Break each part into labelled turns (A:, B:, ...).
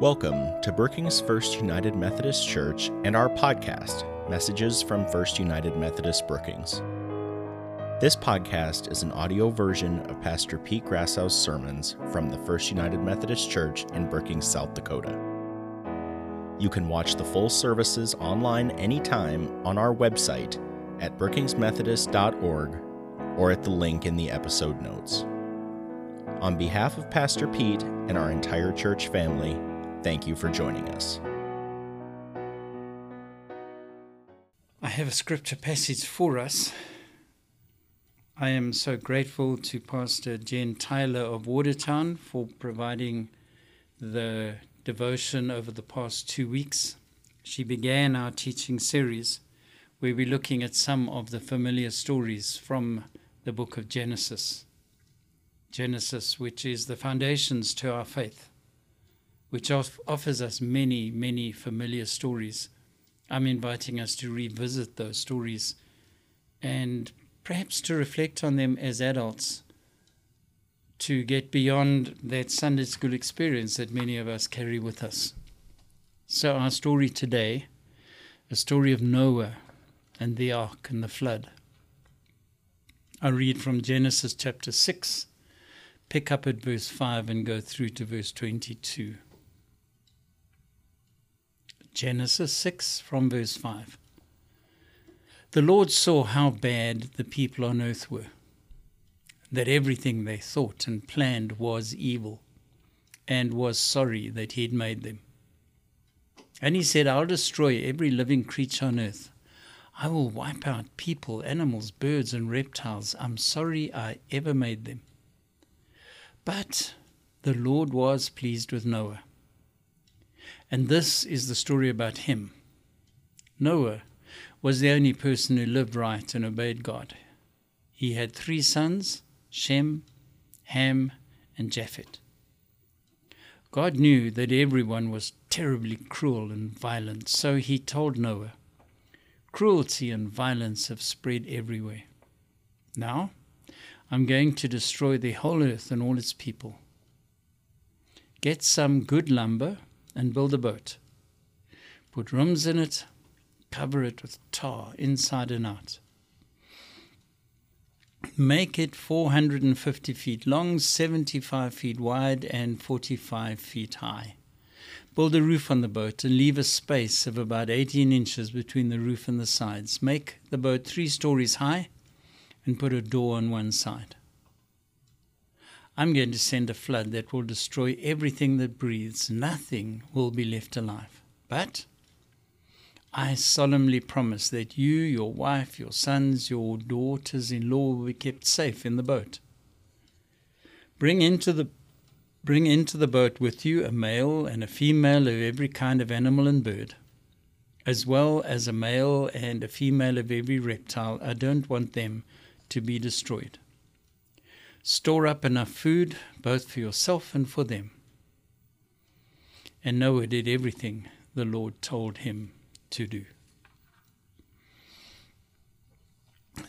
A: Welcome to Brookings First United Methodist Church and our podcast, Messages from First United Methodist Brookings. This podcast is an audio version of Pastor Pete Grassow's sermons from the First United Methodist Church in Brookings, South Dakota. You can watch the full services online anytime on our website at brookingsmethodist.org or at the link in the episode notes. On behalf of Pastor Pete and our entire church family, thank you for joining us.
B: I have a scripture passage for us. I am so grateful to Pastor Jen Tyler of Watertown for providing the devotion over the past two weeks. She began our teaching series where we're looking at some of the familiar stories from the book of Genesis. Genesis, which is the foundations to our faith, which off- offers us many, many familiar stories. I'm inviting us to revisit those stories and perhaps to reflect on them as adults, to get beyond that Sunday school experience that many of us carry with us. So, our story today, a story of Noah and the ark and the flood. I read from Genesis chapter 6, pick up at verse 5 and go through to verse 22. Genesis 6 from verse 5. The Lord saw how bad the people on earth were, that everything they thought and planned was evil, and was sorry that He had made them. And He said, I'll destroy every living creature on earth. I will wipe out people, animals, birds, and reptiles. I'm sorry I ever made them. But the Lord was pleased with Noah. And this is the story about him. Noah was the only person who lived right and obeyed God. He had three sons Shem, Ham, and Japheth. God knew that everyone was terribly cruel and violent, so he told Noah, Cruelty and violence have spread everywhere. Now, I'm going to destroy the whole earth and all its people. Get some good lumber and build a boat. Put rooms in it, cover it with tar inside and out. Make it 450 feet long, 75 feet wide, and 45 feet high. Build a roof on the boat and leave a space of about 18 inches between the roof and the sides. Make the boat three stories high and put a door on one side. I'm going to send a flood that will destroy everything that breathes. Nothing will be left alive. But I solemnly promise that you, your wife, your sons, your daughters in law will be kept safe in the boat. Bring into the Bring into the boat with you a male and a female of every kind of animal and bird, as well as a male and a female of every reptile. I don't want them to be destroyed. Store up enough food, both for yourself and for them. And Noah did everything the Lord told him to do.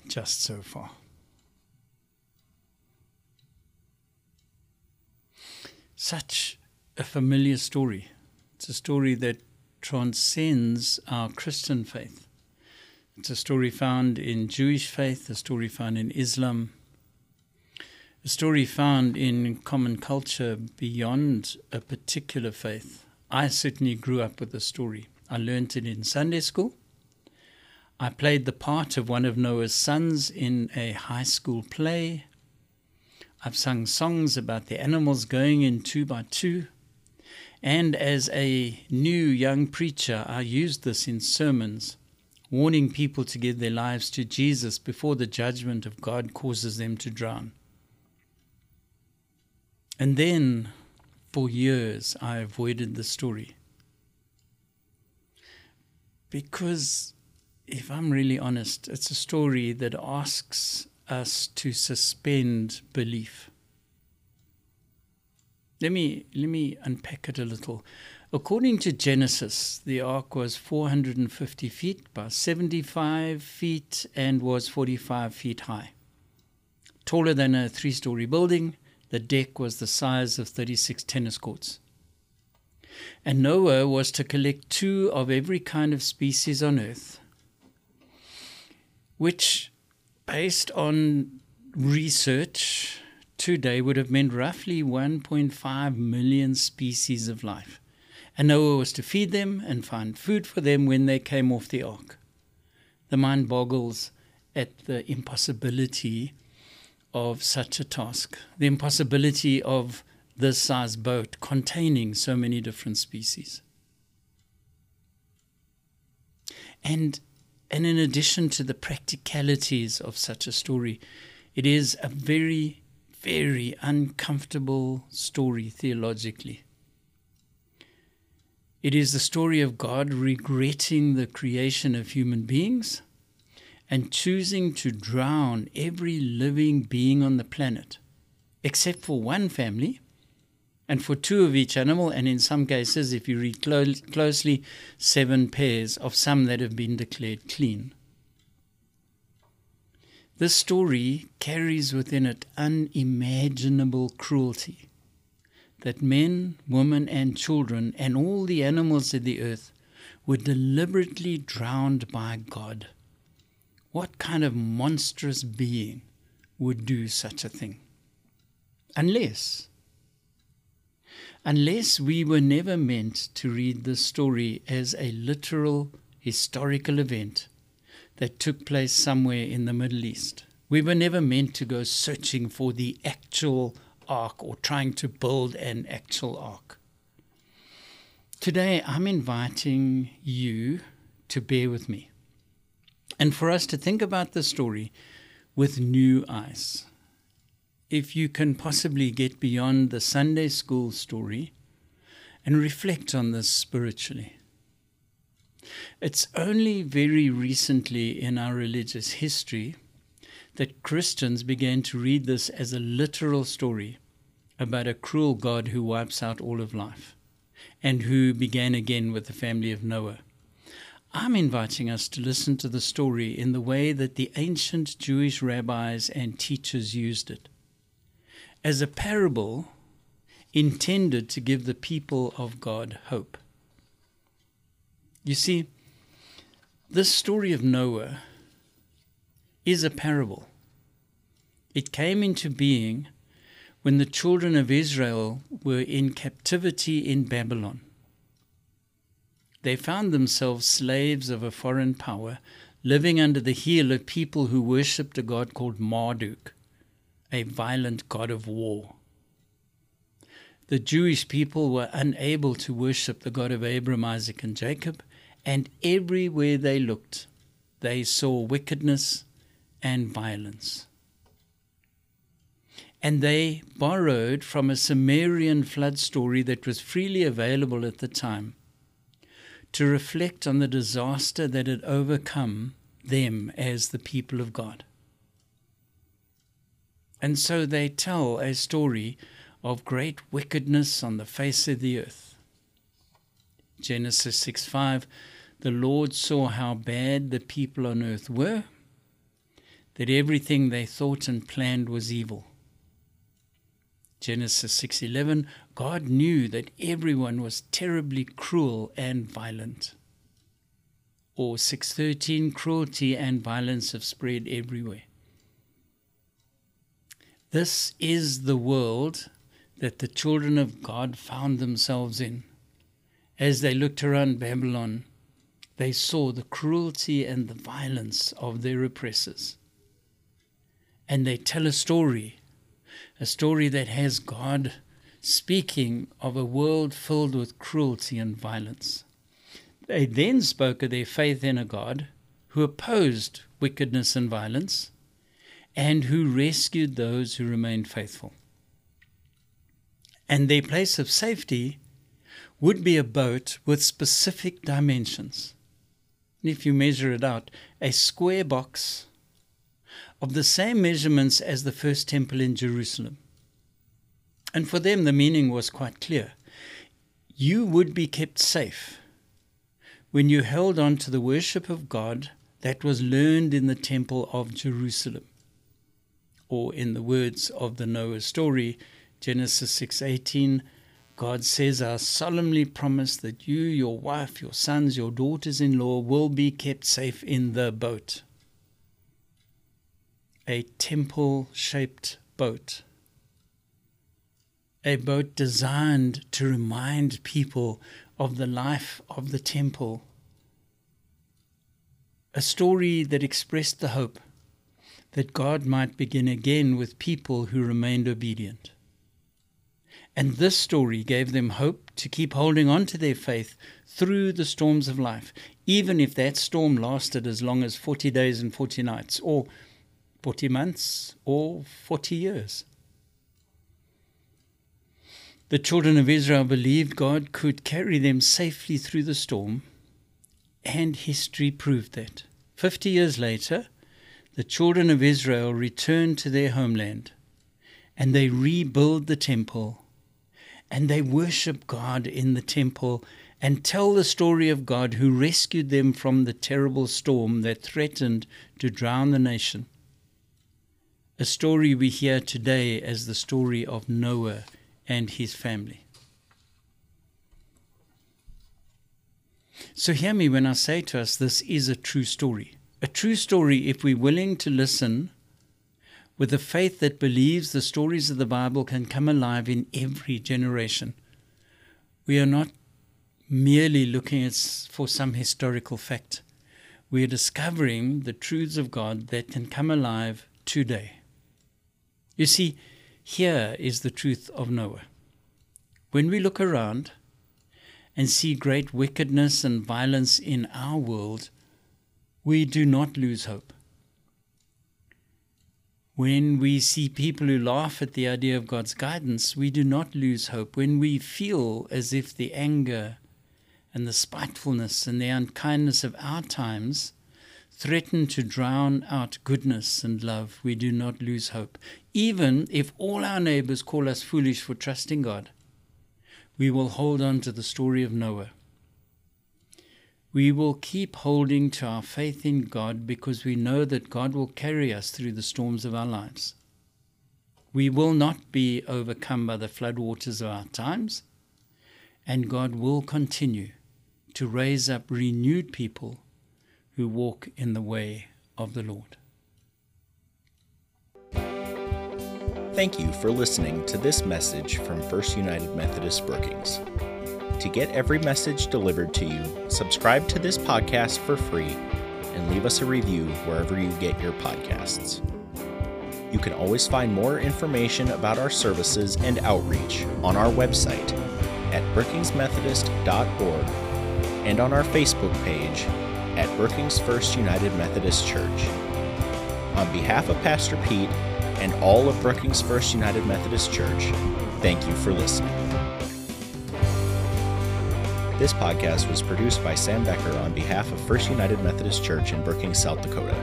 B: Just so far. Such a familiar story. It's a story that transcends our Christian faith. It's a story found in Jewish faith, a story found in Islam, a story found in common culture beyond a particular faith. I certainly grew up with the story. I learned it in Sunday school. I played the part of one of Noah's sons in a high school play. I've sung songs about the animals going in two by two. And as a new young preacher, I used this in sermons, warning people to give their lives to Jesus before the judgment of God causes them to drown. And then, for years, I avoided the story. Because, if I'm really honest, it's a story that asks us to suspend belief. Let me, let me unpack it a little. According to Genesis, the ark was 450 feet by 75 feet and was 45 feet high. Taller than a three story building, the deck was the size of 36 tennis courts. And Noah was to collect two of every kind of species on earth, which, based on research today, would have meant roughly 1.5 million species of life. And Noah was to feed them and find food for them when they came off the ark. The mind boggles at the impossibility of such a task, the impossibility of this size boat containing so many different species. And, and in addition to the practicalities of such a story, it is a very, very uncomfortable story theologically. It is the story of God regretting the creation of human beings and choosing to drown every living being on the planet, except for one family and for two of each animal, and in some cases, if you read clo- closely, seven pairs of some that have been declared clean. This story carries within it unimaginable cruelty that men, women, and children, and all the animals of the earth were deliberately drowned by God. What kind of monstrous being would do such a thing? Unless unless we were never meant to read this story as a literal historical event that took place somewhere in the Middle East. We were never meant to go searching for the actual ark or trying to build an actual ark. Today, I'm inviting you to bear with me and for us to think about the story with new eyes if you can possibly get beyond the Sunday school story and reflect on this spiritually. It's only very recently in our religious history that Christians began to read this as a literal story about a cruel God who wipes out all of life and who began again with the family of Noah. I'm inviting us to listen to the story in the way that the ancient Jewish rabbis and teachers used it as a parable intended to give the people of God hope. You see, this story of Noah is a parable. It came into being when the children of Israel were in captivity in Babylon. They found themselves slaves of a foreign power, living under the heel of people who worshipped a god called Marduk a violent god of war. The Jewish people were unable to worship the God of Abraham, Isaac, and Jacob, and everywhere they looked, they saw wickedness and violence. And they borrowed from a Sumerian flood story that was freely available at the time to reflect on the disaster that had overcome them as the people of God. And so they tell a story of great wickedness on the face of the earth. Genesis 6 5 The Lord saw how bad the people on earth were, that everything they thought and planned was evil. Genesis 6:11 God knew that everyone was terribly cruel and violent. Or 6:13 cruelty and violence have spread everywhere. This is the world that the children of God found themselves in. As they looked around Babylon, they saw the cruelty and the violence of their oppressors. And they tell a story, a story that has God speaking of a world filled with cruelty and violence. They then spoke of their faith in a God who opposed wickedness and violence and who rescued those who remained faithful. And their place of safety would be a boat with specific dimensions. And If you measure it out, a square box of the same measurements as the first temple in Jerusalem. And for them, the meaning was quite clear. You would be kept safe when you held on to the worship of God that was learned in the temple of Jerusalem or in the words of the Noah story, Genesis 6:18, God says, I solemnly promise that you, your wife, your sons, your daughters in law will be kept safe in the boat. A temple shaped boat. A boat designed to remind people of the life of the temple. A story that expressed the hope that God might begin again with people who remained obedient. And this story gave them hope to keep holding on to their faith through the storms of life, even if that storm lasted as long as 40 days and 40 nights, or 40 months, or 40 years. The children of Israel believed God could carry them safely through the storm, and history proved that. Fifty years later, the children of Israel returned to their homeland, and they rebuild the temple and they worship God in the temple and tell the story of God who rescued them from the terrible storm that threatened to drown the nation. A story we hear today as the story of Noah and his family. So, hear me when I say to us, this is a true story. A true story if we're willing to listen with a faith that believes the stories of the Bible can come alive in every generation. We are not merely looking at, for some historical fact. We are discovering the truths of God that can come alive today. You see, here is the truth of Noah. When we look around and see great wickedness and violence in our world, we do not lose hope. When we see people who laugh at the idea of God's guidance, we do not lose hope. When we feel as if the anger and the spitefulness and the unkindness of our times threaten to drown out goodness and love, we do not lose hope. Even if all our neighbors call us foolish for trusting God, we will hold on to the story of Noah we will keep holding to our faith in God because we know that God will carry us through the storms of our lives. We will not be overcome by the floodwaters of our times, and God will continue to raise up renewed people who walk in the way of the Lord.
A: Thank you for listening to this message from First United Methodist Brookings. To get every message delivered to you, subscribe to this podcast for free and leave us a review wherever you get your podcasts. You can always find more information about our services and outreach on our website at brookingsmethodist.org and on our Facebook page at Brookings First United Methodist Church. On behalf of Pastor Pete and all of Brookings First United Methodist Church, thank you for listening. This podcast was produced by Sam Becker on behalf of First United Methodist Church in Brookings, South Dakota.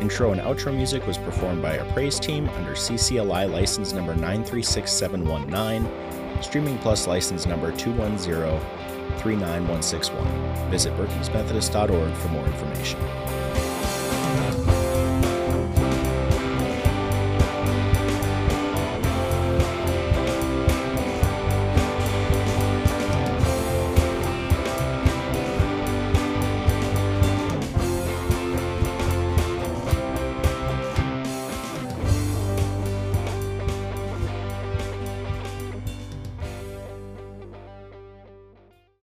A: Intro and outro music was performed by our praise team under CCLI license number 936719, Streaming Plus license number 21039161. Visit brookingsmethodist.org for more information.